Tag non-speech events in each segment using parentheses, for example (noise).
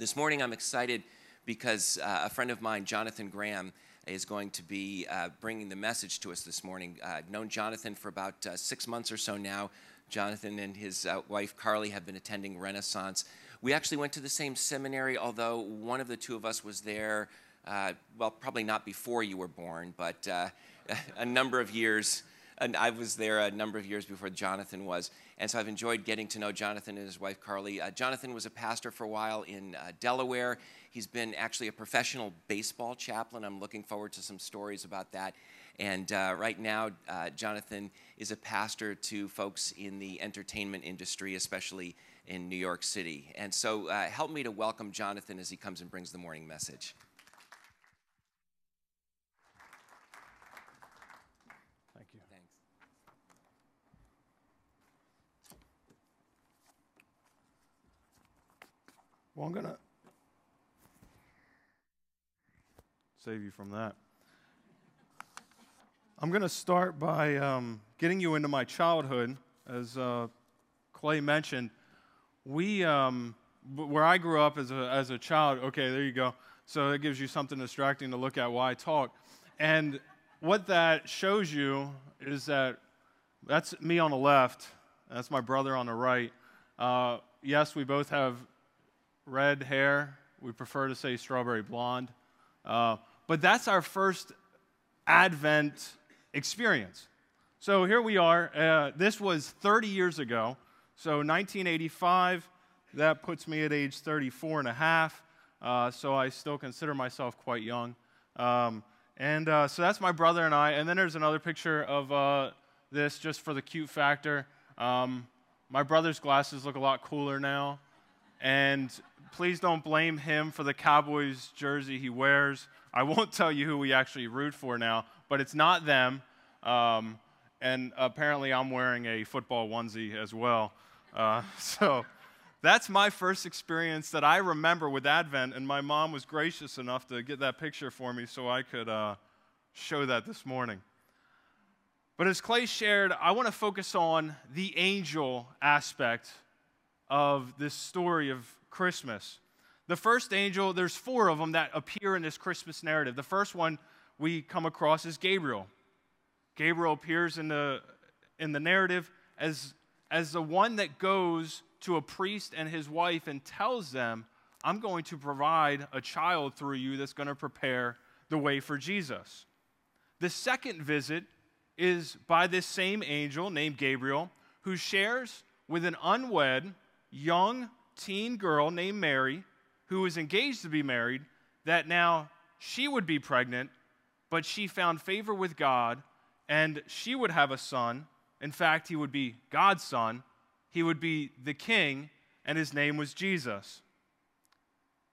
This morning I'm excited because uh, a friend of mine, Jonathan Graham, is going to be uh, bringing the message to us this morning. Uh, I've known Jonathan for about uh, six months or so now. Jonathan and his uh, wife Carly have been attending Renaissance. We actually went to the same seminary, although one of the two of us was there, uh, well, probably not before you were born, but (laughs) a number of years and I was there a number of years before Jonathan was. And so I've enjoyed getting to know Jonathan and his wife Carly. Uh, Jonathan was a pastor for a while in uh, Delaware. He's been actually a professional baseball chaplain. I'm looking forward to some stories about that. And uh, right now, uh, Jonathan is a pastor to folks in the entertainment industry, especially in New York City. And so uh, help me to welcome Jonathan as he comes and brings the morning message. Well, I'm going to save you from that. I'm going to start by um, getting you into my childhood. As uh, Clay mentioned, we, um, where I grew up as a, as a child, okay, there you go. So it gives you something distracting to look at while I talk. And what that shows you is that that's me on the left, that's my brother on the right. Uh, yes, we both have red hair. We prefer to say strawberry blonde. Uh, but that's our first Advent experience. So here we are. Uh, this was 30 years ago. So 1985, that puts me at age 34 and a half. Uh, so I still consider myself quite young. Um, and uh, so that's my brother and I. And then there's another picture of uh, this just for the cute factor. Um, my brother's glasses look a lot cooler now. And please don't blame him for the Cowboys jersey he wears. I won't (laughs) tell you who we actually root for now, but it's not them. Um, and apparently, I'm wearing a football onesie as well. Uh, (laughs) so that's my first experience that I remember with Advent, and my mom was gracious enough to get that picture for me so I could uh, show that this morning. But as Clay shared, I want to focus on the angel aspect of this story of Christmas. The first angel, there's four of them that appear in this Christmas narrative. The first one we come across is Gabriel. Gabriel appears in the, in the narrative as, as the one that goes to a priest and his wife and tells them, I'm going to provide a child through you that's going to prepare the way for Jesus. The second visit is by this same angel named Gabriel, who shares with an unwed young teen girl named Mary who was engaged to be married that now she would be pregnant, but she found favor with God and she would have a son. In fact, he would be God's son. He would be the king, and his name was Jesus.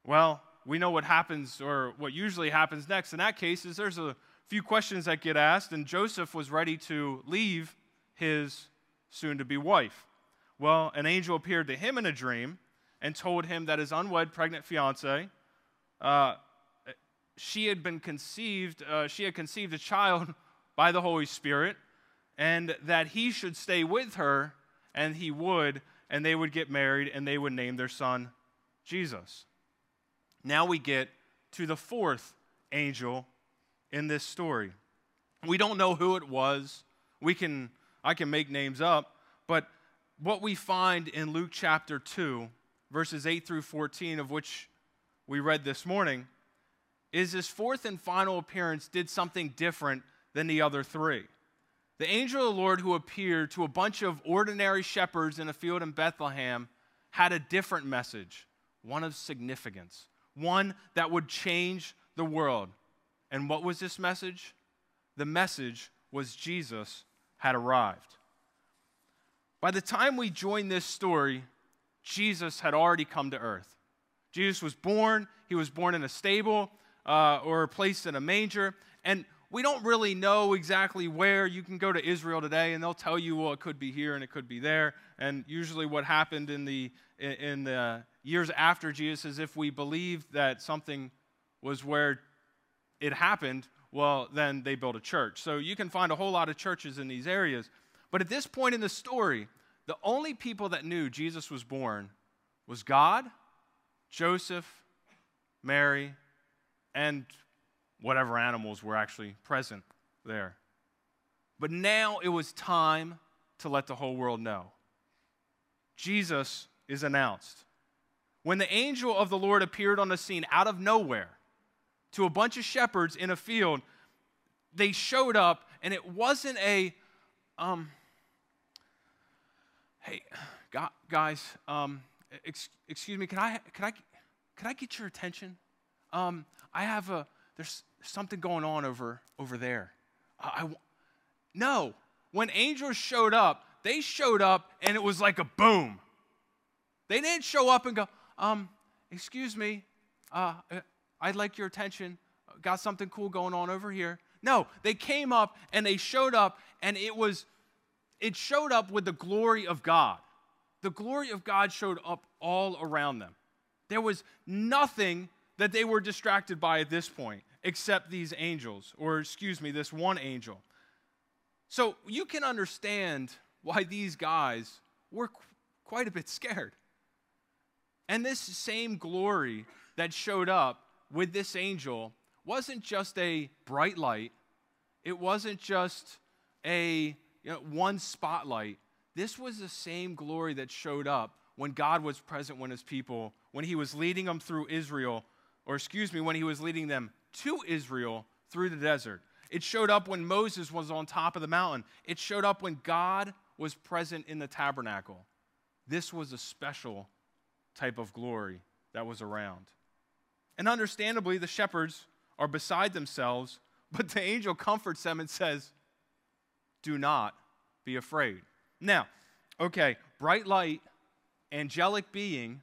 Well, we know what happens, or what usually happens next. In that case, is there's a few questions that get asked, and Joseph was ready to leave his soon to be wife. Well, an angel appeared to him in a dream and told him that his unwed pregnant fiance, uh, she had been conceived, uh, she had conceived a child (laughs) by the Holy Spirit, and that he should stay with her, and he would, and they would get married, and they would name their son Jesus. Now we get to the fourth angel in this story. We don't know who it was. We can, I can make names up, but what we find in Luke chapter 2, verses 8 through 14, of which we read this morning, is his fourth and final appearance did something different than the other three. The angel of the Lord who appeared to a bunch of ordinary shepherds in a field in Bethlehem had a different message, one of significance, one that would change the world. And what was this message? The message was Jesus had arrived. By the time we join this story, Jesus had already come to earth. Jesus was born, he was born in a stable uh, or placed in a manger. And we don't really know exactly where. You can go to Israel today and they'll tell you, well, it could be here and it could be there. And usually, what happened in the, in the years after Jesus is if we believe that something was where it happened, well, then they built a church. So you can find a whole lot of churches in these areas. But at this point in the story, the only people that knew Jesus was born was God Joseph, Mary, and whatever animals were actually present there. But now it was time to let the whole world know. Jesus is announced. When the angel of the Lord appeared on the scene out of nowhere to a bunch of shepherds in a field, they showed up, and it wasn't a, um, hey, guys, um, ex- excuse me, can I, can I, can I get your attention? Um, I have a, there's something going on over, over there. I, I, no, when angels showed up, they showed up and it was like a boom. They didn't show up and go, um, excuse me, uh, I'd like your attention. Got something cool going on over here. No, they came up and they showed up and it was, it showed up with the glory of God. The glory of God showed up all around them. There was nothing that they were distracted by at this point except these angels, or excuse me, this one angel. So you can understand why these guys were qu- quite a bit scared. And this same glory that showed up with this angel wasn't just a bright light, it wasn't just a you know, one spotlight. This was the same glory that showed up when God was present when his people, when he was leading them through Israel, or excuse me, when he was leading them to Israel through the desert. It showed up when Moses was on top of the mountain. It showed up when God was present in the tabernacle. This was a special type of glory that was around. And understandably, the shepherds are beside themselves, (laughs) but the angel comforts them and says, Do not be afraid. Now, okay, bright light, angelic being,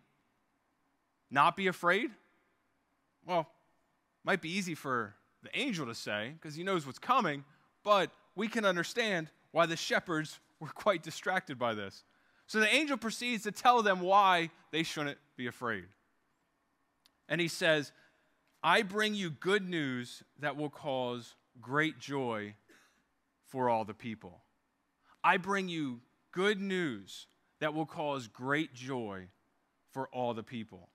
not be afraid? Well, might be easy for the angel to say because he knows what's coming, but we can understand why the shepherds (laughs) were quite distracted by this. So the angel proceeds to tell them why they shouldn't be afraid. And he says, I bring you good news that will cause great joy for all the people. I bring you good news that will cause great joy for all the people.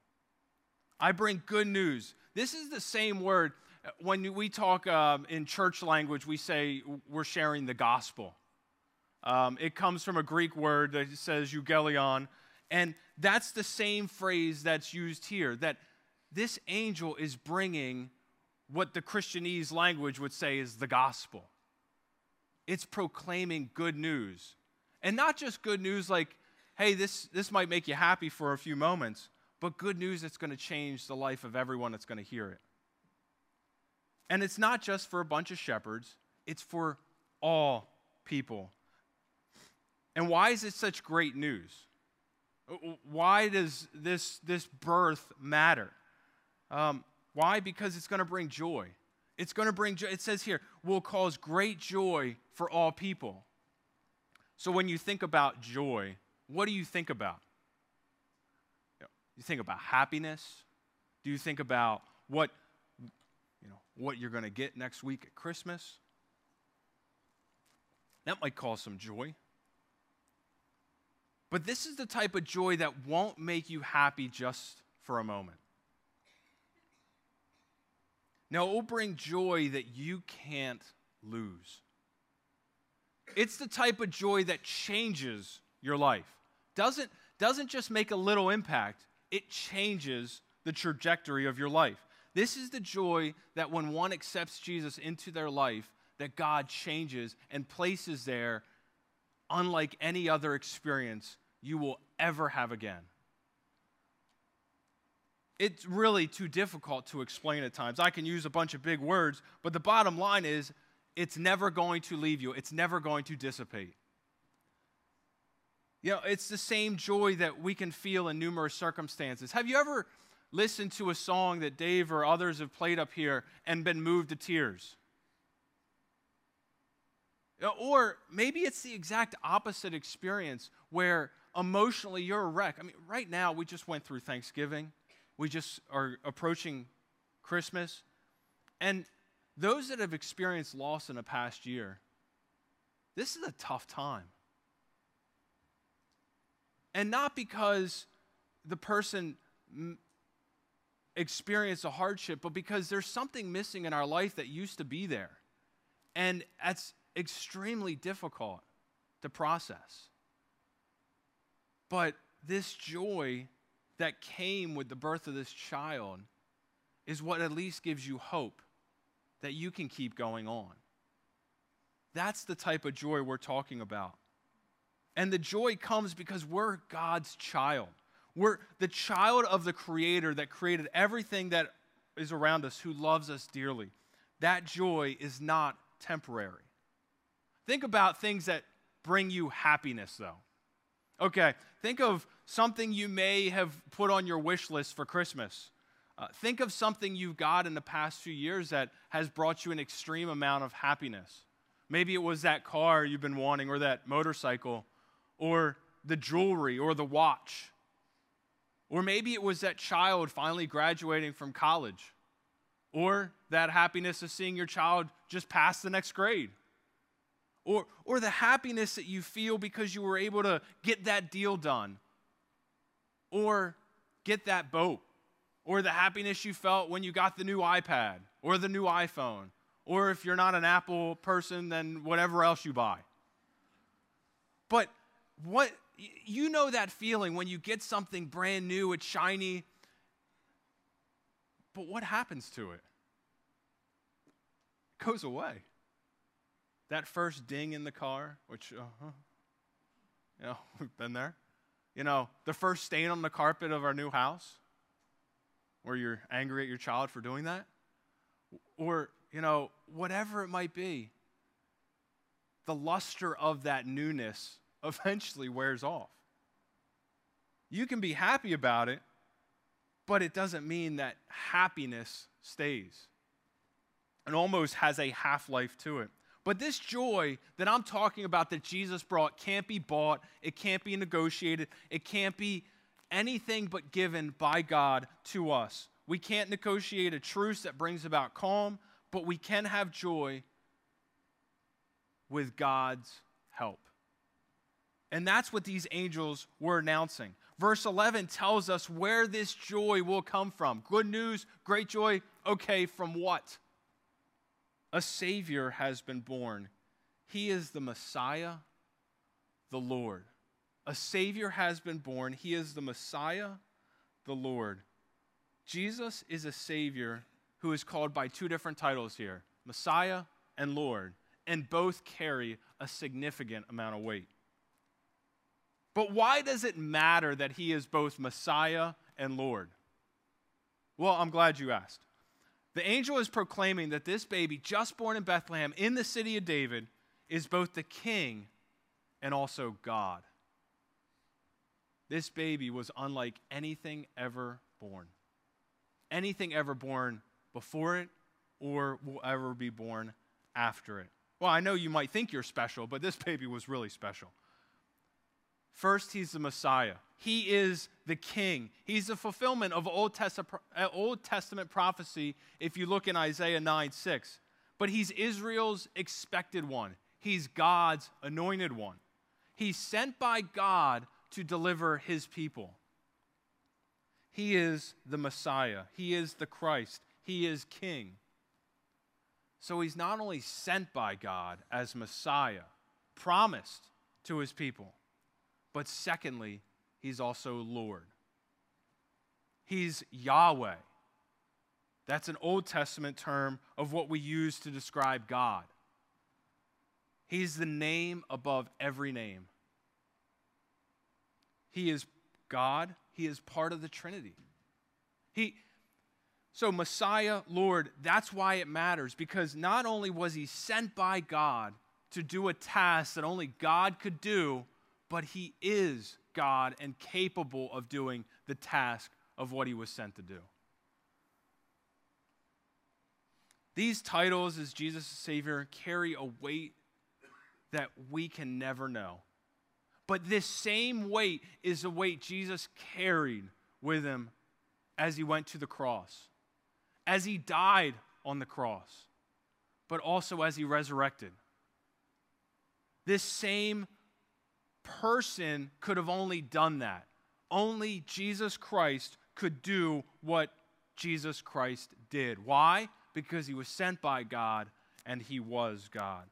I bring good news. This is the same word when we talk um, in church language, we say we're sharing the gospel. Um, it comes from a Greek word that says euangelion, and that's the same phrase that's used here. That this angel is bringing what the Christianese language would say is the gospel. It's proclaiming good news, and not just good news like, "Hey, this this might make you happy for a few moments," but good news that's going to change the life of everyone that's going to hear it. And it's not just for a bunch of shepherds, it's for all people. And why is it such great news? Why does this, this birth matter? Um, why? Because it's going to bring joy. It's going to bring joy. It says here, will cause great joy for all people. So when you think about joy, what do you think about? You think about happiness? Do you think about what you know, what you're going to get next week at Christmas. That might cause some joy. But this is the type of joy that won't make you happy just for a moment. Now, it will bring joy that you can't lose. It's the type of joy that changes your life. Doesn't, doesn't just make a little impact, it changes the trajectory of your life. This is the joy that when one accepts Jesus into their life, that God changes and places there unlike any other experience you will ever have again. It's really too difficult to explain at times. I can use a bunch of big words, but the bottom line is it's never going to leave you, it's never going to dissipate. You know, it's the same joy that we can feel in numerous circumstances. Have you ever listened to a song that Dave or others have played up here and been moved to tears. Or maybe it's the exact opposite experience where emotionally you're a wreck. I mean, right now we just went through Thanksgiving, we just are approaching Christmas. And those that have experienced loss in a past year, this is a tough time. And not because the person experience a hardship, but because there's something missing in our life that used to be there. And that's extremely difficult to process. But this joy that came with the birth of this child is what at least gives you hope that you can keep going on. That's the type of joy we're talking about. And the joy comes because we're God's child. We're the child of the Creator that created everything that is around us, who loves us dearly. That joy is not temporary. Think about things that bring you happiness, though. Okay, think of something you may have put on your wish list for Christmas. Uh, think of something you've got in the past few years that has brought you an extreme amount of happiness. Maybe it was that car you've been wanting, or that motorcycle, or the jewelry, or the watch. Or maybe it was that child finally graduating from college, or that happiness of seeing your child just pass the next grade. Or, or the happiness that you feel because you were able to get that deal done, or get that boat, or the happiness you felt when you got the new iPad, or the new iPhone, or if you're not an Apple person, then whatever else you buy. But what you know that feeling when you get something brand new, it's shiny. But what happens to it? It goes away. That first ding in the car, which, uh-huh, you know, we've been there. You know, the first stain on the carpet of our new house, where you're angry at your child for doing that. Or you know, whatever it might be, the luster of that newness (laughs) eventually wears off. You can be happy about it, but it doesn't mean that happiness stays. It almost has a half life to it. But this joy that I'm talking about that Jesus brought can't be bought, it can't be negotiated, it can't be anything but given by God to us. We can't negotiate a truce that brings about calm but we can have joy with God's help. And that's what these angels were announcing. Verse 11 tells us where this joy will come from. Good news, great joy. Okay, from what? A Savior has been born. He is the Messiah, the Lord. A Savior has been born. He is the Messiah, the Lord. Jesus is a Savior who is called by two different titles here Messiah and Lord, and both carry a significant amount of weight. But why does it matter that he is both Messiah and Lord? Well, I'm glad you asked. The angel is proclaiming that this baby, just born in Bethlehem in the city of David, is both the king and also God. This baby was unlike anything ever born. Anything ever born before it or will ever be born after it. Well, I know you might think you're special, but this baby was really special. First, he's the Messiah. He is the king. He's the fulfillment of Old Testament, uh, Old Testament prophecy if you look in Isaiah 9 6. But he's Israel's expected one, he's God's anointed one. He's sent by God to deliver his people. He is the Messiah, he is the Christ, he is king. So he's not only sent by God as Messiah, promised to his people, but secondly, he's also Lord. He's Yahweh. That's an Old Testament term of what we use to describe God. He's the name above every name. He is God, He is part of the Trinity. He, so, Messiah, Lord, that's why it matters because not only was he sent by God to do a task that only God could do, but he is God and capable of doing the task of what he was sent to do. These titles as Jesus' Savior carry a weight that we can never know. But this same weight is the weight Jesus carried with him as he went to the cross as he died on the cross, but also as he resurrected. This same person could have only done that. Only Jesus Christ could do what Jesus Christ did. Why? Because he was sent by God and he was God.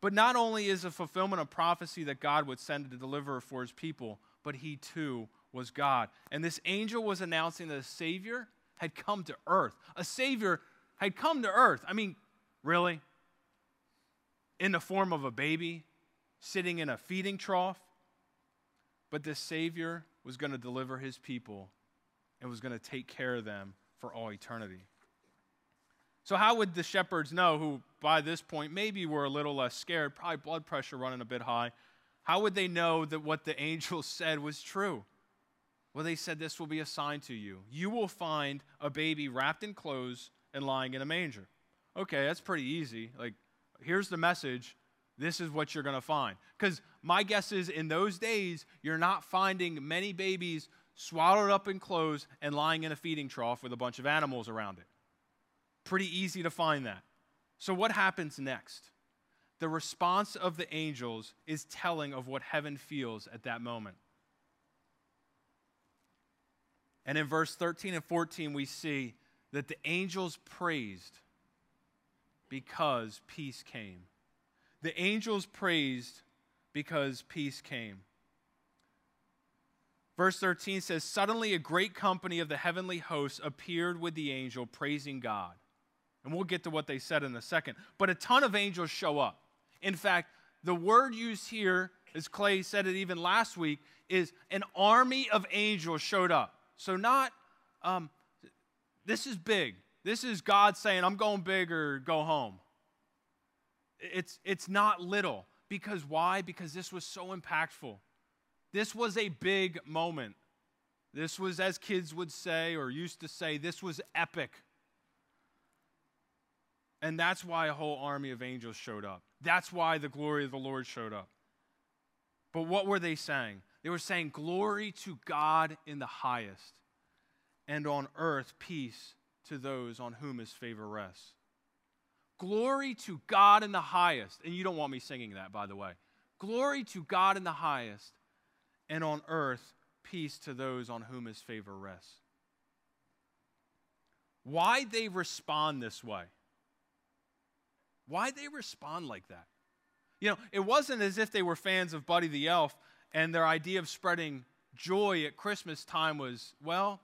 But not only is a fulfillment of prophecy that God would send a deliverer for his people, but he too was God. And this angel was announcing that a Savior had come to earth. A Savior had come to earth. I mean, really? In the form of a baby, sitting in a feeding trough? But this Savior was going to deliver his people and was going to take care of them for all eternity. So, how would the shepherds know, who by this point maybe were a little less scared, probably blood pressure running a bit high, how would they know that what the angel (laughs) said was true? Well, they said, This will be a sign to you. You will find a baby wrapped in clothes and lying in a manger. Okay, that's pretty easy. Like, here's the message. This is what you're going to find. Because my guess is in those days, you're not finding many babies swallowed up in clothes and lying in a feeding trough with a bunch of animals around it. Pretty easy to find that. So, what happens next? The response of the angels is telling of what heaven feels at that moment. And in verse 13 and 14, we see that the angels praised because peace came. The angels praised because peace came. Verse 13 says, Suddenly a great company of the heavenly hosts appeared with the angel, praising God. And we'll get to what they said in a second. But a ton of angels show up. In fact, the word used here, as Clay said it even last week, is an army of angels showed up. So, not, um, this is big. This is God saying, I'm going big or go home. It's, it's not little. Because why? Because this was so impactful. This was a big moment. This was, as kids would say or used to say, this was epic. And that's why a whole army of angels showed up. That's why the glory of the Lord showed up. But what were they saying? They were saying, Glory to God in the highest, and on earth peace to those on whom his favor rests. Glory to God in the highest. And you don't want me singing that, by the way. Glory to God in the highest, and on earth peace to those on whom his favor rests. Why they respond this way? Why they respond like that? You know, it wasn't as if they were fans of Buddy the Elf and their idea of spreading joy at Christmas time was, well,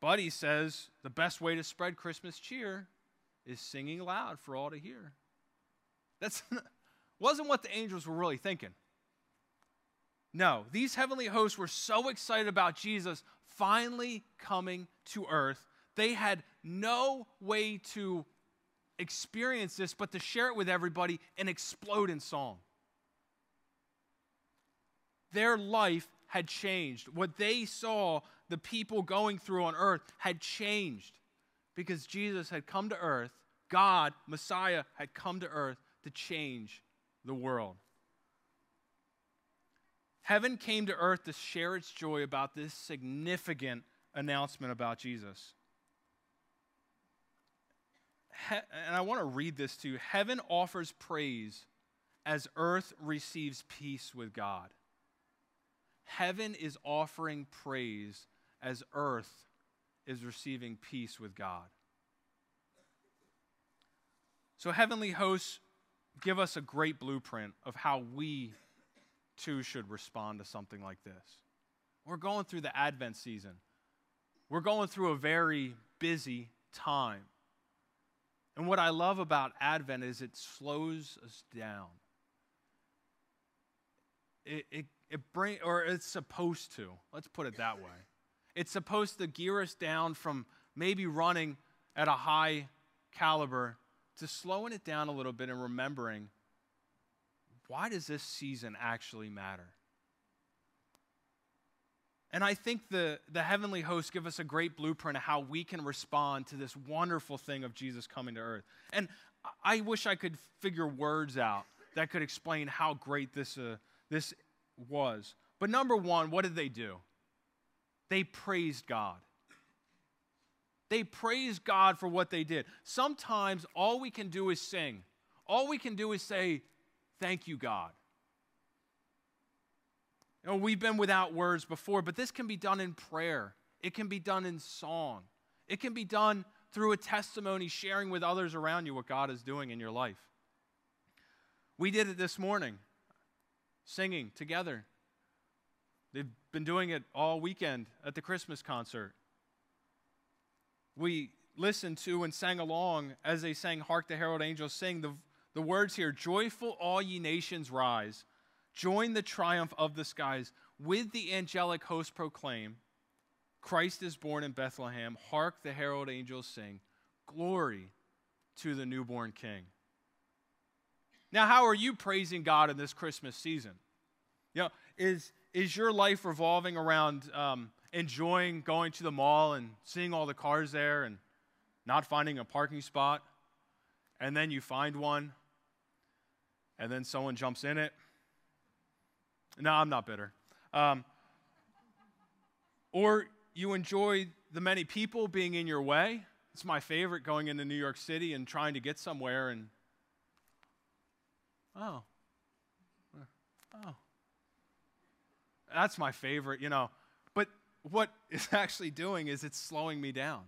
Buddy says the best way to spread Christmas cheer is singing loud for all to hear. That's (laughs) wasn't what the angels were really thinking. No, these heavenly hosts were so excited about Jesus finally coming to earth. They had no way to experience this, but to share it with everybody and explode in song. Their life had changed. What they saw the people going through on earth had changed because Jesus had come to earth. God, Messiah, had come to earth to change the world. Heaven came to earth to share its joy about this significant announcement about Jesus and I want to read this to you. Heaven offers praise as earth receives peace with God. Heaven is offering praise as earth is receiving peace with God. So, heavenly hosts give us a great blueprint of how we too should respond to something like this. We're going through the Advent season, we're going through a very busy time. And what I love about Advent is it slows us down. It, it, it bring, or it's supposed to. Let's put it that way. It's supposed to gear us down from maybe running at a high caliber to slowing it down a little bit and remembering why does this season actually matter? And I think the, the heavenly hosts give us a great blueprint of how we can respond to this wonderful thing of Jesus coming to earth. And I wish I could figure words out that could explain how great this, uh, this was. But number one, what did they do? They praised God. They praised God for what they did. Sometimes all we can do is sing, all we can do is say, Thank you, God. You know, we've been without words before, but this can be done in prayer. It can be done in song. It can be done through a testimony, sharing with others around you what God is doing in your life. We did it this morning, singing together. They've been doing it all weekend at the Christmas concert. We listened to and sang along as they sang Hark the Herald Angels Sing. The, the words here Joyful, all ye nations rise. Join the triumph of the skies. With the angelic host proclaim Christ is born in Bethlehem. Hark the herald angels sing. Glory to the newborn King. Now, how are you praising God in this Christmas season? You know, is, is your life revolving around um, enjoying going to the mall and seeing all the cars there and not finding a parking spot? And then you find one, and then someone jumps in it? No, I'm not bitter. Um, or you enjoy the many people being in your way. It's my favorite going into New York City and trying to get somewhere and, oh, oh. That's my favorite, you know. But what (laughs) it's actually doing is it's slowing me down.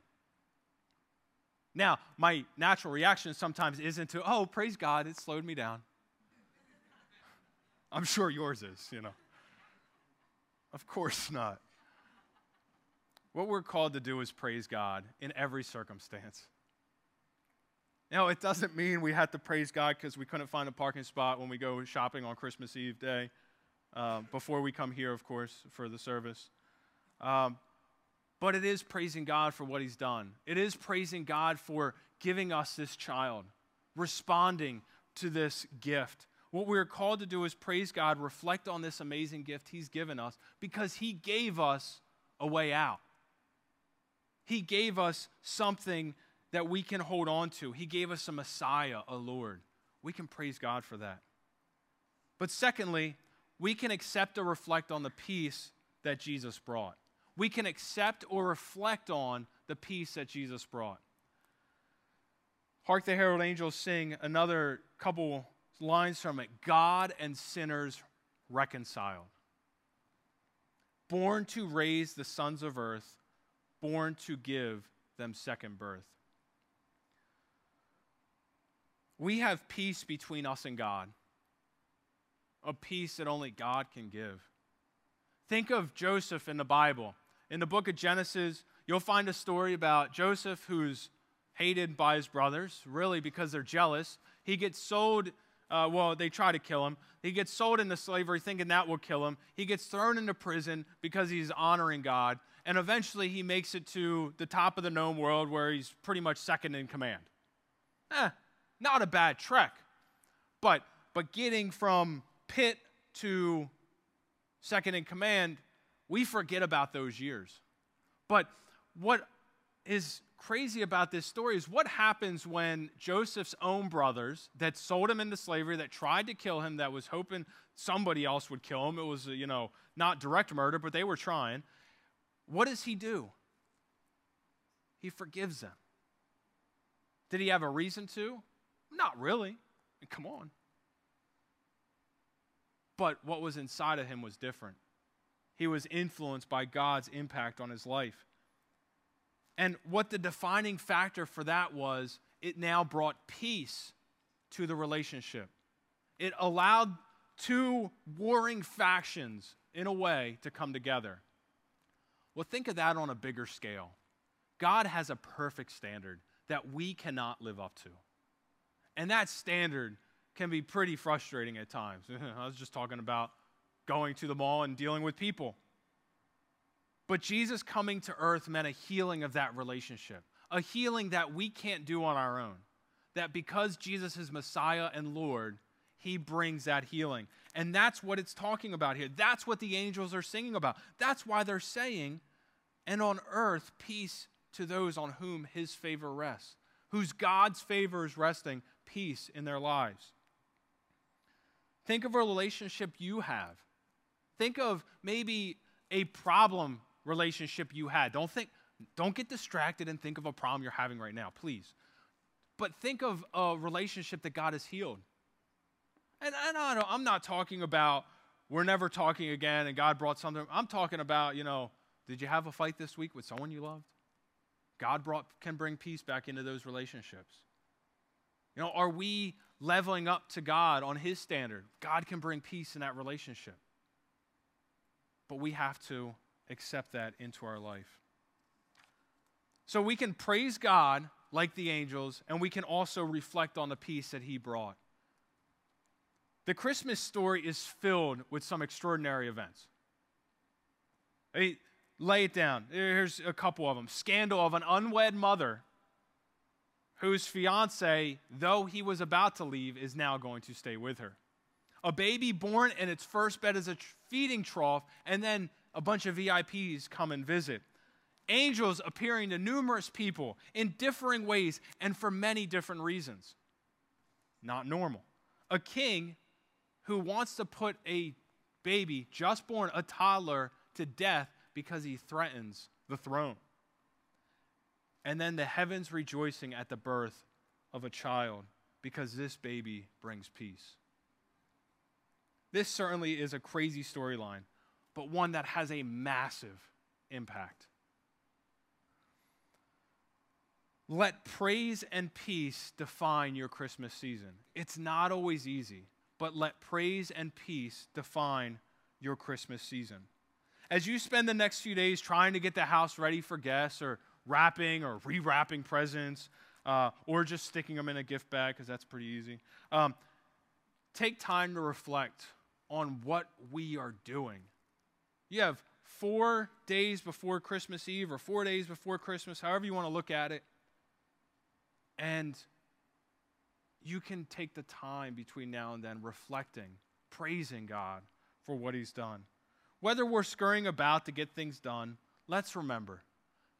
Now, my natural reaction sometimes isn't to, oh, praise God, it slowed me down. (laughs) I'm sure yours is, you know. Of course not. What we're called to do is praise God in every circumstance. Now, it doesn't mean we have to praise God because we couldn't find a parking spot when we go shopping on Christmas Eve day, uh, before we come here, of course, for the service. Um, but it is praising God for what He's done. It is praising God for giving us this child, responding to this gift. What we're called to do is praise God, reflect on this amazing gift He's given us because He gave us a way out. He gave us something that we can hold on to. He gave us a Messiah, a Lord. We can praise God for that. But secondly, we can accept or reflect on the peace that Jesus brought. We can accept or reflect on the peace that Jesus brought. Hark the Herald Angels sing another couple lines from it God and sinners reconciled. Born to raise the sons of earth, born to give them second birth. We have peace between us and God, a peace that only God can give. Think of Joseph in the Bible. In the book of Genesis, you'll find a story about Joseph who's hated by his brothers, really because they're jealous. He gets sold, uh, well, they try to kill him. He gets sold into slavery thinking that will kill him. He gets thrown into prison because he's honoring God and eventually he makes it to the top of the known world where he's pretty much second in command. Eh, not a bad trek. But but getting from pit to second in command, we forget about those years. But what is crazy about this story is what happens when Joseph's own brothers that sold him into slavery, that tried to kill him, that was hoping somebody else would kill him. It was, you know, not direct murder, but they were trying. What does he do? He forgives them. Did he have a reason to? Not really. Come on. But what was inside of him was different. He was influenced by God's impact on his life. And what the defining factor for that was, it now brought peace to the relationship. It allowed two warring factions, in a way, to come together. Well, think of that on a bigger scale. God has a perfect standard that we cannot live up to. And that standard can be pretty frustrating at times. (laughs) I was just talking about going to the mall and dealing with people. But Jesus coming to earth meant a healing of that relationship, a healing that we can't do on our own. That because Jesus is Messiah and Lord, he brings that healing. And that's what it's talking about here. That's what the angels are singing about. That's why they're saying, and on earth, peace to those on whom his favor rests, whose God's favor is resting, peace in their lives. Think of a relationship you have. Think of maybe a problem relationship you had. Don't think don't get distracted and think of a problem you're having right now, please. But think of a relationship that God has healed. And, and I know, I'm not talking about we're never talking again and God brought something. I'm talking about, you know, did you have a fight this week with someone you loved? God brought, can bring peace back into those relationships. You know, are we leveling up to God on His standard? God can bring peace in that relationship. But we have to accept that into our life. So we can praise God like the angels, and we can also reflect on the peace that He brought. The Christmas story is filled with some extraordinary events. Hey, lay it down. Here's a couple of them. Scandal of an unwed mother whose fiance, though he was about to leave, is now going to stay with her. A baby born in its first bed as a feeding trough, and then a bunch of VIPs come and visit. Angels appearing to numerous people in differing ways and for many different reasons. Not normal. A king who wants to put a baby, just born, a toddler, to death because he threatens the throne. And then the heavens rejoicing at the birth of a child because this baby brings peace. This certainly is a crazy storyline, but one that has a massive impact. Let praise and peace define your Christmas season. It's not always easy but let praise and peace define your Christmas season. As you spend the next few days trying to get the house ready for guests or wrapping or rewrapping presents uh, or just sticking them in a gift bag because that's pretty easy, um, take time to reflect on what we are doing. You have four days before Christmas Eve or four days before Christmas, however you want to look at it. And you can take the time between now and then reflecting, praising God for what He's done. Whether we're scurrying about to get things done, let's remember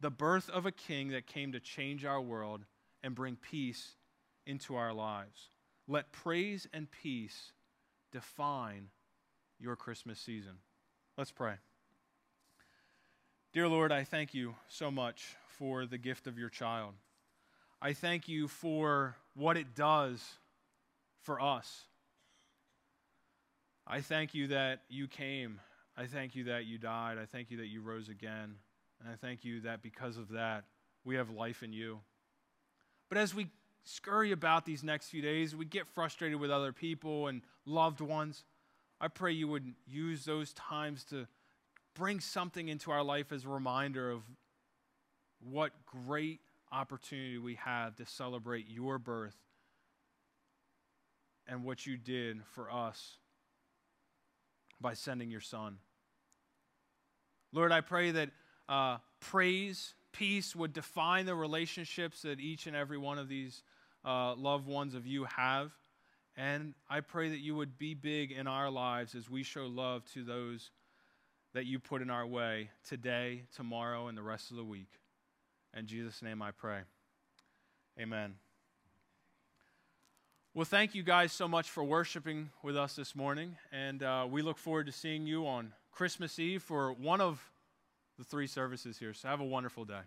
the birth of a king that came to change our world and bring peace into our lives. Let praise and peace define your Christmas season. Let's pray. Dear Lord, I thank you so much for the gift of your child. I thank you for what it does for us. I thank you that you came. I thank you that you died. I thank you that you rose again. And I thank you that because of that, we have life in you. But as we scurry about these next few days, we get frustrated with other people and loved ones. I pray you would use those times to bring something into our life as a reminder of what great opportunity we have to celebrate your birth and what you did for us by sending your son. Lord, I pray that uh, praise, peace would define the relationships that each and every one of these uh, loved ones of you have. And I pray that you would be big in our lives as we show love to those that you put in our way today, tomorrow, and the rest of the week. In Jesus' name I pray. Amen. Well, thank you guys so much for worshiping with us this morning. And uh, we look forward to seeing you on Christmas Eve for one of the three services here. So have a wonderful day.